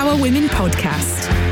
The Northern Power Women Podcast.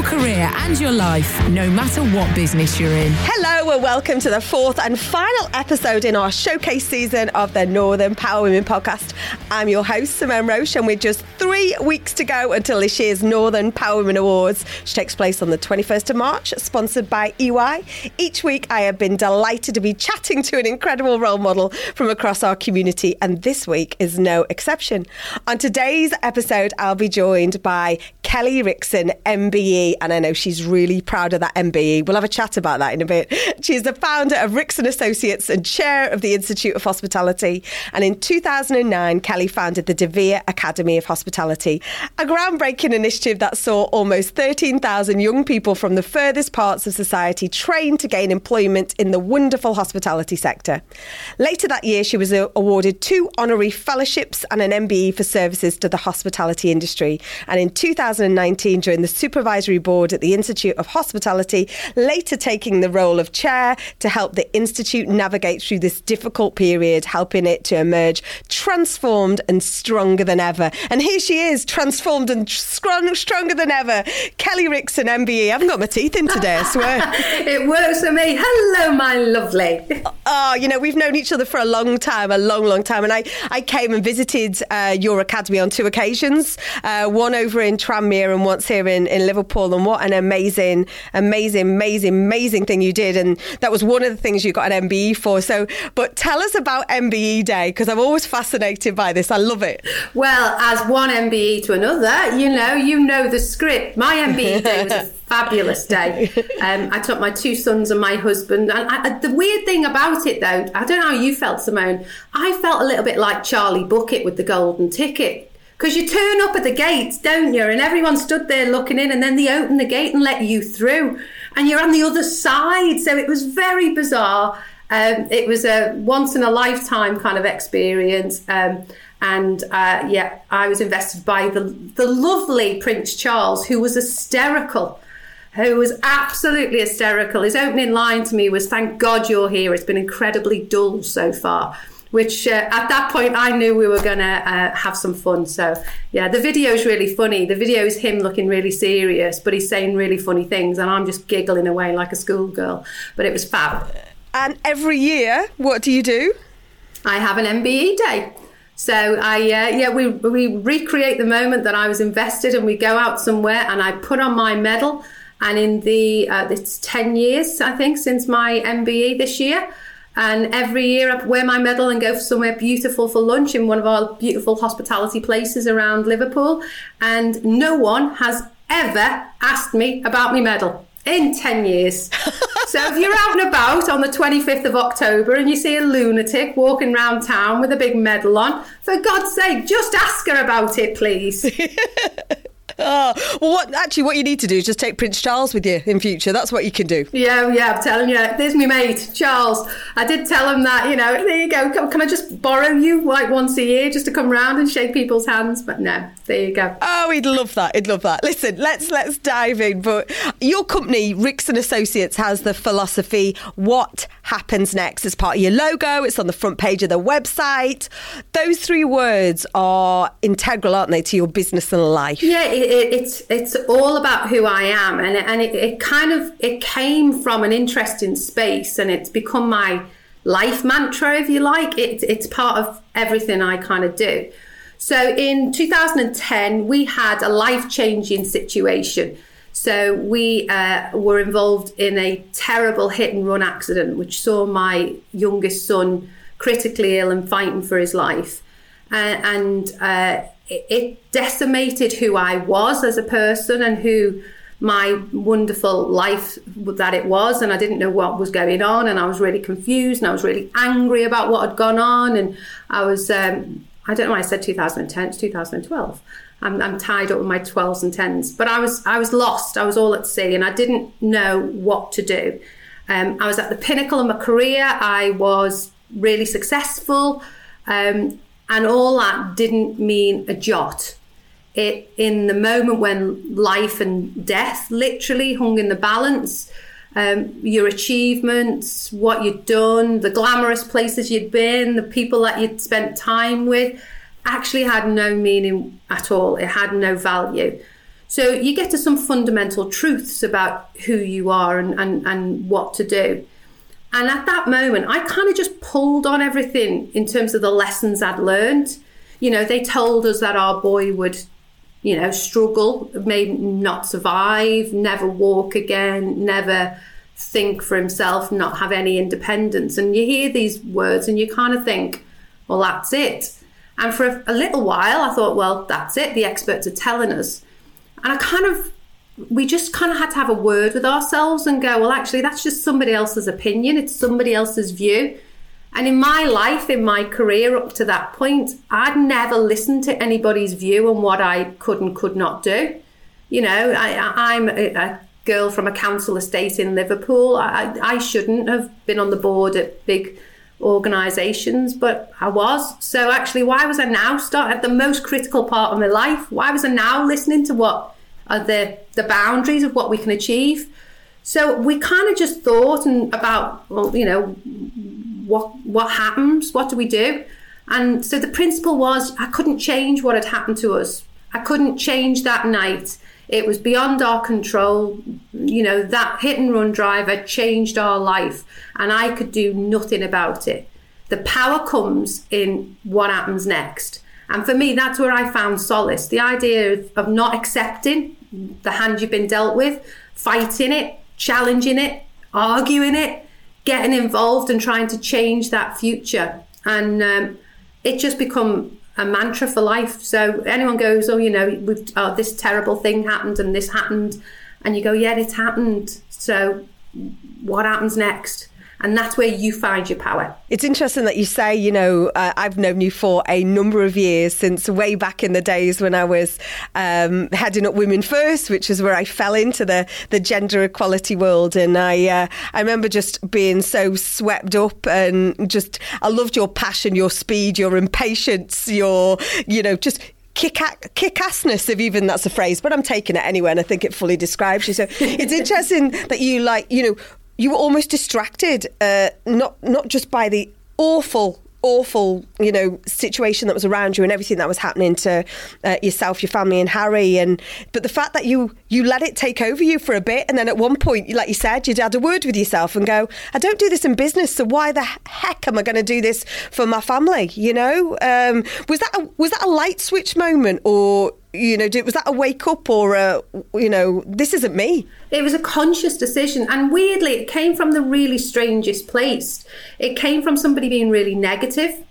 Your career and your life, no matter what business you're in. Hello and welcome to the fourth and final episode in our showcase season of the Northern Power Women podcast. I'm your host, Simone Roche, and with just three weeks to go until this year's Northern Power Women Awards, which takes place on the 21st of March, sponsored by EY. Each week, I have been delighted to be chatting to an incredible role model from across our community, and this week is no exception. On today's episode, I'll be joined by Kelly Rickson, MBE, and I know she's really proud of that MBE. We'll have a chat about that in a bit. She's the founder of Rickson Associates and chair of the Institute of Hospitality. And in 2009, Kelly founded the De Vere Academy of Hospitality, a groundbreaking initiative that saw almost 13,000 young people from the furthest parts of society trained to gain employment in the wonderful hospitality sector. Later that year, she was awarded two honorary fellowships and an MBE for services to the hospitality industry. And in 2019, joined the supervisory board at the Institute of Hospitality, later taking the role of chair to help the Institute navigate through this difficult period, helping it to emerge transformed and stronger than ever. And here she is, transformed and strong, stronger than ever. Kelly Rickson, MBE. I haven't got my teeth in today, I swear. it works for me. Hello, my lovely. Oh, you know, we've known each other for a long time, a long, long time. And I, I came and visited uh, your academy on two occasions, uh, one over in Tranmere and once here in, in Liverpool. And what an amazing, amazing, amazing, amazing thing you did. And that was one of the things you got an MBE for. So, but tell us about MBE Day, because I'm always fascinated by this. I love it. Well, as one MBE to another, you know, you know the script. My MBE day was a fabulous day. Um, I took my two sons and my husband. And I, the weird thing about it, though, I don't know how you felt, Simone. I felt a little bit like Charlie Bucket with the golden ticket. Because you turn up at the gates, don't you? And everyone stood there looking in, and then they open the gate and let you through. And you're on the other side. So it was very bizarre. Um, it was a once in a lifetime kind of experience. Um, and uh, yeah, I was invested by the, the lovely Prince Charles, who was hysterical who was absolutely hysterical. His opening line to me was, Thank God you're here. It's been incredibly dull so far. Which uh, at that point I knew we were going to uh, have some fun. So, yeah, the video is really funny. The video is him looking really serious, but he's saying really funny things, and I'm just giggling away like a schoolgirl. But it was fab. And every year, what do you do? I have an MBE day. So I uh, yeah we we recreate the moment that I was invested, and we go out somewhere, and I put on my medal. And in the uh, it's ten years I think since my MBE this year, and every year I wear my medal and go somewhere beautiful for lunch in one of our beautiful hospitality places around Liverpool. And no one has ever asked me about my medal in 10 years. so if you're out and about on the 25th of October and you see a lunatic walking around town with a big medal on, for God's sake, just ask her about it, please. Oh, well, what actually what you need to do is just take Prince Charles with you in future. That's what you can do. Yeah, yeah, I'm telling you. There's my mate, Charles. I did tell him that, you know, there you go. Can, can I just borrow you like once a year just to come round and shake people's hands? But no, there you go. Oh, he'd love that. He'd love that. Listen, let's let's dive in. But your company, Rickson Associates, has the philosophy "What happens next?" as part of your logo. It's on the front page of the website. Those three words are integral, aren't they, to your business and life? Yeah, it, it, it's it's all about who I am, and and it, it kind of it came from an interest in space, and it's become my life mantra, if you like. It, it's part of everything I kind of do. So in 2010, we had a life changing situation. So we uh, were involved in a terrible hit and run accident, which saw my youngest son critically ill and fighting for his life. Uh, and uh, it, it decimated who I was as a person and who my wonderful life that it was, and I didn't know what was going on, and I was really confused, and I was really angry about what had gone on, and I was, um, I don't know why I said 2010, it's 2012. I'm, I'm tied up with my 12s and 10s, but I was, I was lost. I was all at sea, and I didn't know what to do. Um, I was at the pinnacle of my career. I was really successful, um, and all that didn't mean a jot. It in the moment when life and death literally hung in the balance um, your achievements what you'd done the glamorous places you'd been the people that you'd spent time with actually had no meaning at all. It had no value. So you get to some fundamental truths about who you are and, and, and what to do and at that moment i kind of just pulled on everything in terms of the lessons i'd learned you know they told us that our boy would you know, struggle, may not survive, never walk again, never think for himself, not have any independence. And you hear these words and you kind of think, well, that's it. And for a, a little while, I thought, well, that's it. The experts are telling us. And I kind of, we just kind of had to have a word with ourselves and go, well, actually, that's just somebody else's opinion. It's somebody else's view. And in my life, in my career up to that point, I'd never listened to anybody's view on what I could and could not do. You know, I, I'm a, a girl from a council estate in Liverpool. I, I shouldn't have been on the board at big organisations, but I was. So actually, why was I now start at the most critical part of my life? Why was I now listening to what are the the boundaries of what we can achieve? So we kind of just thought and about, well, you know, what what happens? What do we do? And so the principle was I couldn't change what had happened to us. I couldn't change that night. It was beyond our control. You know, that hit and run driver changed our life, and I could do nothing about it. The power comes in what happens next. And for me, that's where I found solace. The idea of, of not accepting the hand you've been dealt with, fighting it, challenging it, arguing it, getting involved and trying to change that future. And um, it just become a mantra for life. So anyone goes, oh, you know, oh, this terrible thing happened and this happened, and you go, yeah, it happened. So what happens next? And that's where you find your power. It's interesting that you say, you know, uh, I've known you for a number of years, since way back in the days when I was um, heading up Women First, which is where I fell into the, the gender equality world. And I, uh, I remember just being so swept up and just, I loved your passion, your speed, your impatience, your, you know, just kick kick-assness if even that's a phrase but i'm taking it anyway and i think it fully describes you so it's interesting that you like you know you were almost distracted, uh, not not just by the awful awful you know situation that was around you and everything that was happening to uh, yourself your family and Harry and but the fact that you you let it take over you for a bit and then at one point like you said you'd had a word with yourself and go I don't do this in business so why the heck am I going to do this for my family? You know? Um, was that a, was that a light switch moment or you know was that a wake up or a, you know this isn't me It was a conscious decision, and weirdly, it came from the really strangest place. It came from somebody being really negative.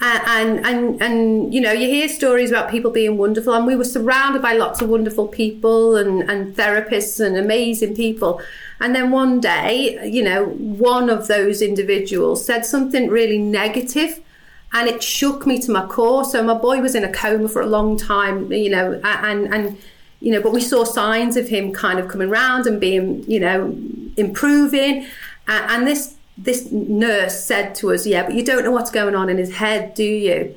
Uh, and and and you know you hear stories about people being wonderful and we were surrounded by lots of wonderful people and and therapists and amazing people and then one day you know one of those individuals said something really negative and it shook me to my core so my boy was in a coma for a long time you know and and you know, but we saw signs of him kind of coming round and being, you know, improving. And, this this nurse said to us, "Yeah, but you don't know what's going on in his head, do you?"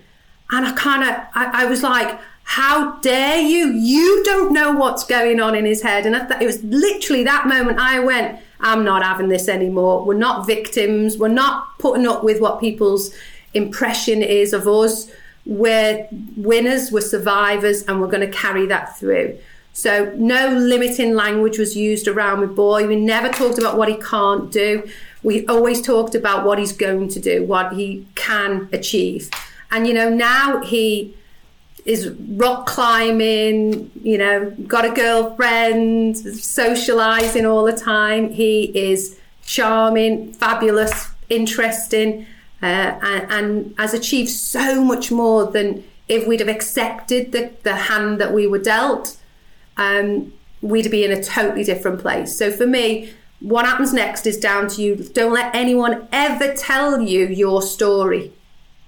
And I kind of, I, I was like, "How dare you? You don't know what's going on in his head." And I th- it was literally that moment I went, "I'm not having this anymore. We're not victims. We're not putting up with what people's impression is of us." We're winners, we're survivors, and we're going to carry that through. So no limiting language was used around with boy. We never talked about what he can't do. We always talked about what he's going to do, what he can achieve. And you know, now he is rock climbing, you know, got a girlfriend, socializing all the time. He is charming, fabulous, interesting, uh, and, and has achieved so much more than if we'd have accepted the, the hand that we were dealt. Um, we'd be in a totally different place. So for me, what happens next is down to you. Don't let anyone ever tell you your story.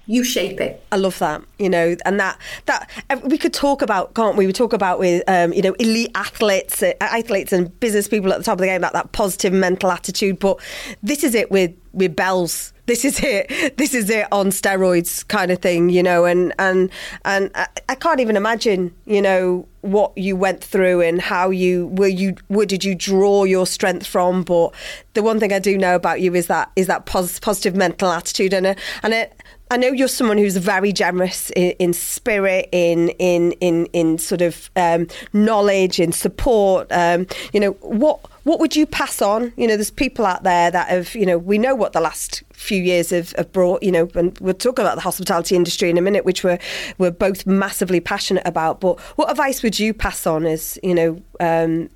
You shape it. I love that, you know, and that that uh, we could talk about, can't we? We talk about with um, you know elite athletes, uh, athletes and business people at the top of the game, that that positive mental attitude. But this is it with with bells. This is it. This is it on steroids, kind of thing, you know. And and and I, I can't even imagine, you know, what you went through and how you were you where did you draw your strength from. But the one thing I do know about you is that is that pos- positive mental attitude, and uh, and it. I know you're someone who's very generous in, in spirit, in in in in sort of um, knowledge, in support. Um, you know what what would you pass on? You know, there's people out there that have you know we know what the last few years have, have brought. You know, and we'll talk about the hospitality industry in a minute, which we're we're both massively passionate about. But what advice would you pass on as you know um,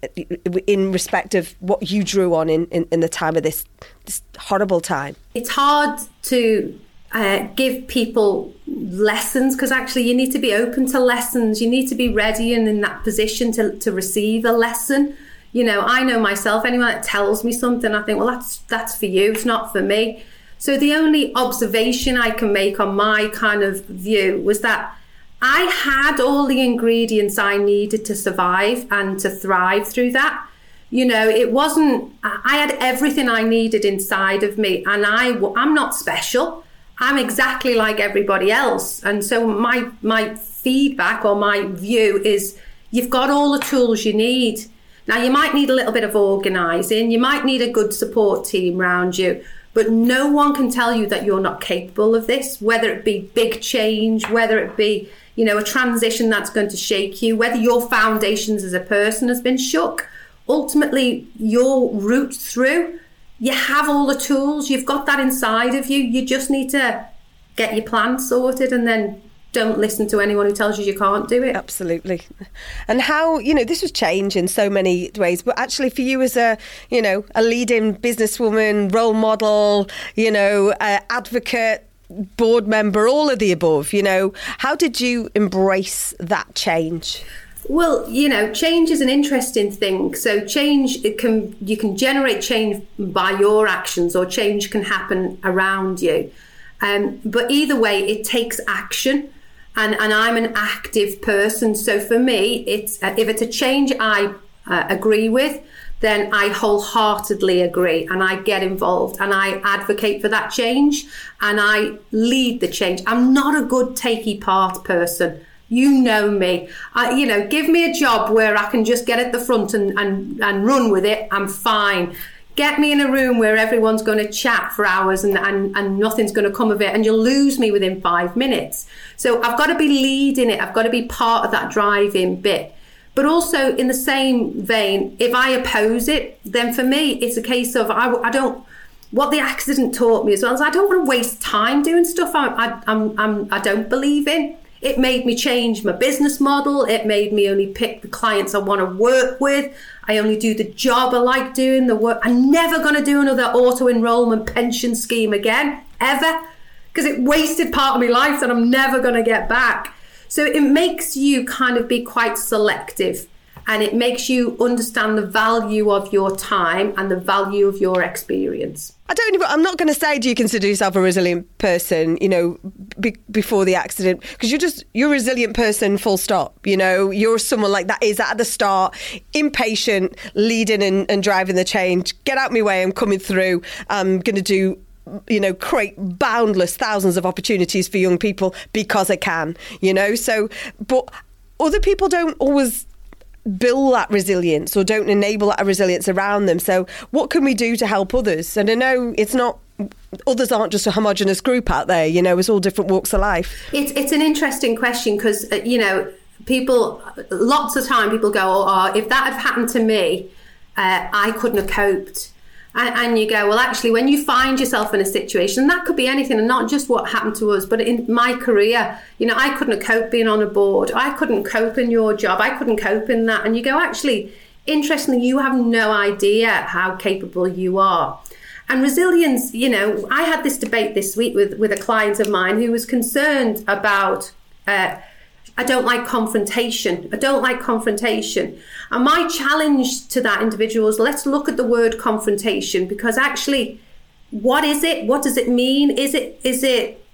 in respect of what you drew on in, in, in the time of this this horrible time? It's hard to uh, give people lessons because actually you need to be open to lessons. You need to be ready and in that position to, to receive a lesson. You know, I know myself, anyone that tells me something, I think, well, that's that's for you, it's not for me. So the only observation I can make on my kind of view was that I had all the ingredients I needed to survive and to thrive through that. You know, it wasn't, I had everything I needed inside of me, and I, I'm not special. I'm exactly like everybody else. And so my my feedback or my view is you've got all the tools you need. Now you might need a little bit of organizing, you might need a good support team around you, but no one can tell you that you're not capable of this, whether it be big change, whether it be, you know, a transition that's going to shake you, whether your foundations as a person has been shook. Ultimately, your route through you have all the tools, you've got that inside of you. You just need to get your plan sorted and then don't listen to anyone who tells you you can't do it. Absolutely. And how, you know, this was change in so many ways, but actually for you as a, you know, a leading businesswoman, role model, you know, uh, advocate, board member, all of the above, you know, how did you embrace that change? Well, you know, change is an interesting thing. So change it can you can generate change by your actions or change can happen around you. Um, but either way, it takes action. And, and I'm an active person. So for me, it's uh, if it's a change I uh, agree with, then I wholeheartedly agree and I get involved and I advocate for that change and I lead the change. I'm not a good takey part person. You know me. I, you know, give me a job where I can just get at the front and, and, and run with it. I'm fine. Get me in a room where everyone's going to chat for hours and, and, and nothing's going to come of it, and you'll lose me within five minutes. So I've got to be leading it. I've got to be part of that driving bit. But also, in the same vein, if I oppose it, then for me, it's a case of I, I don't. What the accident taught me as well is I don't want to waste time doing stuff I, I, I'm, I'm, I don't believe in. It made me change my business model. It made me only pick the clients I want to work with. I only do the job I like doing, the work. I'm never going to do another auto enrollment pension scheme again, ever, because it wasted part of my life that I'm never going to get back. So it makes you kind of be quite selective and it makes you understand the value of your time and the value of your experience. I don't even, I'm not going to say, do you consider yourself a resilient person, you know, be, before the accident? Because you're just, you're a resilient person, full stop. You know, you're someone like that is at the start, impatient, leading and, and driving the change. Get out my way, I'm coming through. I'm going to do you know create boundless thousands of opportunities for young people because I can you know so but other people don't always build that resilience or don't enable that resilience around them. So, what can we do to help others? And I know it's not. Others aren't just a homogenous group out there, you know, it's all different walks of life. It's, it's an interesting question because, uh, you know, people, lots of time people go, oh, if that had happened to me, uh, I couldn't have coped. And, and, you go, well, actually, when you find yourself in a situation, that could be anything, and not just what happened to us, but in my career, you know, I couldn't cope being on a board. I couldn't cope in your job. I couldn't cope in that. And you go, actually, interestingly, you have no idea how capable you are. And resilience, you know, I had this debate this week with, with a client of mine who was concerned about uh, I don't like confrontation. I don't like confrontation. And my challenge to that individual is let's look at the word confrontation because actually, what is it? What does it mean? Is it is it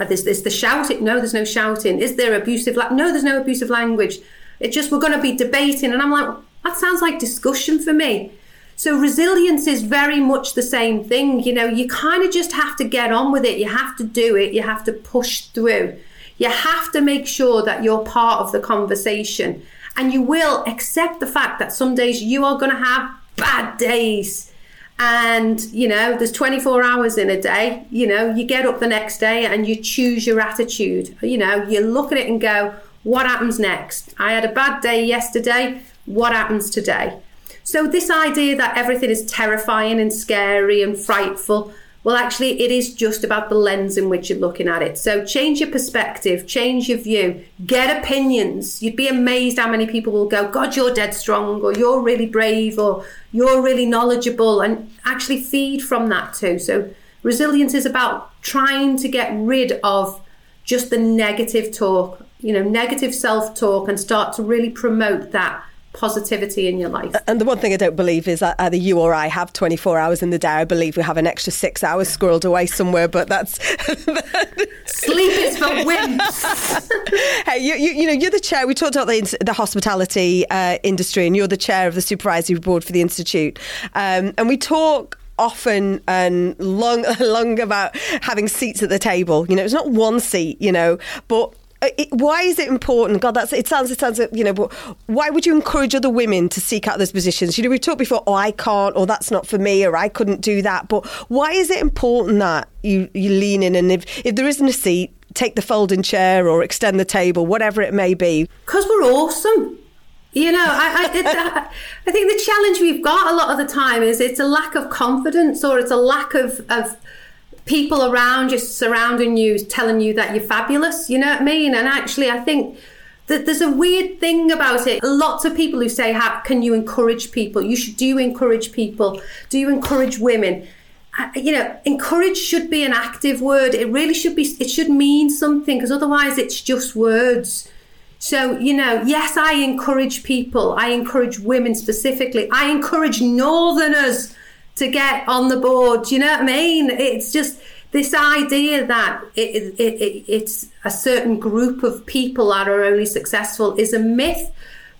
uh, is, is the shouting? No, there's no shouting. Is there abusive? La- no, there's no abusive language. It just we're going to be debating, and I'm like, that sounds like discussion for me. So resilience is very much the same thing. You know, you kind of just have to get on with it. You have to do it. You have to push through. You have to make sure that you're part of the conversation and you will accept the fact that some days you are going to have bad days. And, you know, there's 24 hours in a day. You know, you get up the next day and you choose your attitude. You know, you look at it and go, what happens next? I had a bad day yesterday. What happens today? So, this idea that everything is terrifying and scary and frightful, well, actually, it is just about the lens in which you're looking at it. So, change your perspective, change your view, get opinions. You'd be amazed how many people will go, God, you're dead strong, or you're really brave, or you're really knowledgeable, and actually feed from that too. So, resilience is about trying to get rid of just the negative talk, you know, negative self talk, and start to really promote that positivity in your life. And the one thing I don't believe is that either you or I have 24 hours in the day. I believe we have an extra six hours squirreled away somewhere, but that's. Sleep is for wimps. hey, you, you, you know, you're the chair. We talked about the, the hospitality uh, industry, and you're the chair of the supervisory board for the institute. Um, and we talk often and long, long about having seats at the table. You know, it's not one seat. You know, but Uh, it, why is it important? God, that's it. Sounds it sounds uh, you know, but why would you encourage other women to seek out those positions? You know, we've talked before. Oh, I can't, or that's not for me, or I couldn't do that. But why is it important that you you lean in and if if there isn't a seat, take the folding chair or extend the table, whatever it may be. Because we're awesome. You know, I, I, I, I think the challenge we've got a lot of the time is it's a lack of confidence or it's a lack of, of people around you surrounding you telling you that you're fabulous. You know what I mean? And actually, I think that there's a weird thing about it. Lots of people who say, "How can you encourage people? You should. Do you encourage people? Do you encourage women?" You know, encourage should be an active word. It really should be. It should mean something because otherwise, it's just words. So, you know, yes, I encourage people. I encourage women specifically. I encourage Northerners to get on the board. You know what I mean? It's just this idea that it, it, it, it's a certain group of people that are only successful is a myth,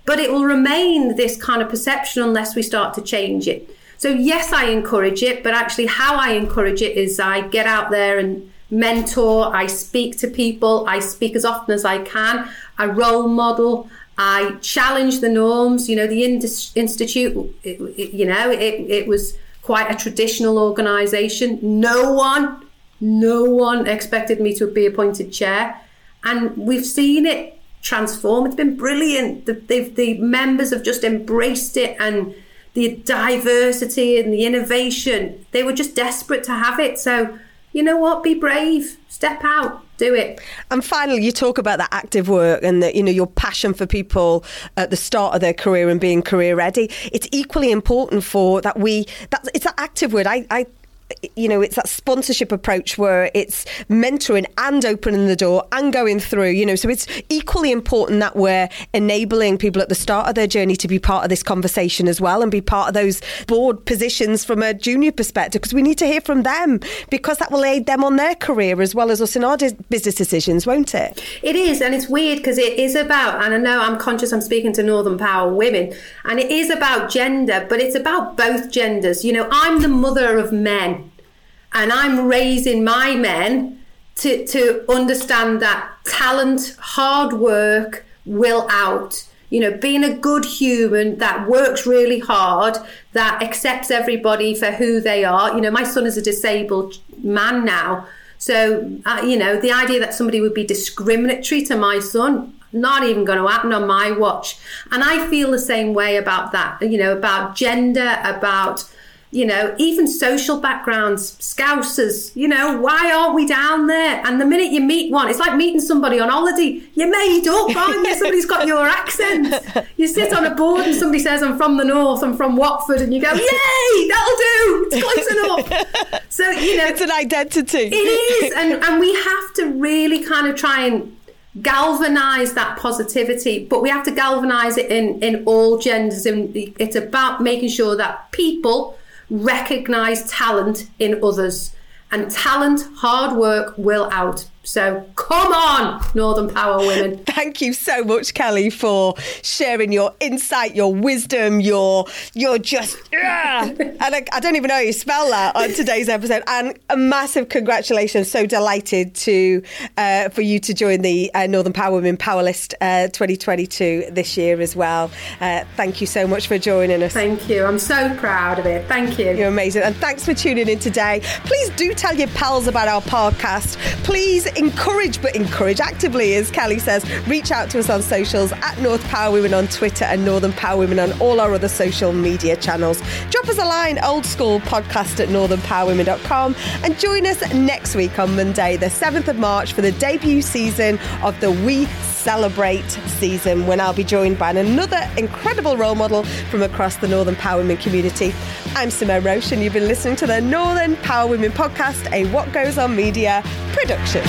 but it will remain this kind of perception unless we start to change it. So, yes, I encourage it, but actually, how I encourage it is I get out there and mentor, I speak to people, I speak as often as I can, I role model, I challenge the norms. You know, the Institute, it, it- you know, it, it was quite a traditional organisation. No one, no one expected me to be appointed chair. And we've seen it transform. It's been brilliant. The, the members have just embraced it and the diversity and the innovation. They were just desperate to have it. So, you know what? Be brave. Step out. Do it. And finally, you talk about that active work and that you know your passion for people at the start of their career and being career ready. It's equally important for that we that it's that active word. I, I you know, it's that sponsorship approach where it's mentoring and opening the door and going through, you know. So it's equally important that we're enabling people at the start of their journey to be part of this conversation as well and be part of those board positions from a junior perspective because we need to hear from them because that will aid them on their career as well as us in our business decisions, won't it? It is, and it's weird because it is about, and I know I'm conscious I'm speaking to Northern Power women, and it is about gender, but it's about both genders. You know, I'm the mother of men, and I'm raising my men to, to understand that talent, hard work will out. You know, being a good human that works really hard, that accepts everybody for who they are. You know, my son is a disabled man now. So, uh, you know, the idea that somebody would be discriminatory to my son, not even going to happen on my watch. And I feel the same way about that, you know, about gender, about, you know, even social backgrounds, scousers, you know, why aren't we down there? And the minute you meet one, it's like meeting somebody on holiday. You're made up, aren't you? Somebody's got your accent. You sit on a board and somebody says, I'm from the north, I'm from Watford, and you go, Yay, that'll do. It's close enough. So, you know, It's an identity. it is, and and we have to really kind of try and galvanize that positivity but we have to galvanize it in in all genders and it's about making sure that people recognize talent in others. And talent hard work will out so come on northern power women Thank you so much, Kelly, for sharing your insight, your wisdom, your your just yeah. and I, I don't even know how you spell that on today's episode. And a massive congratulations! So delighted to uh, for you to join the uh, Northern Power Women Power List uh, 2022 this year as well. Uh, thank you so much for joining us. thank you i'm so proud of it thank you You're amazing. And thanks for tuning in today. Please do tell your pals about our podcast. Please encourage, but encourage actively, as Kelly says. Reach out to us on socials at North Power Women on Twitter and Northern Power Women on all our other social media channels. Drop us a line, old school podcast at northernpowerwomen.com. And join us next week on Monday, the 7th of March, for the debut season of the We Celebrate season, when I'll be joined by another incredible role model from across the Northern Power Women community. I'm Simone Roche, and you've been listening to the Northern Power Women podcast, a What Goes On Media production.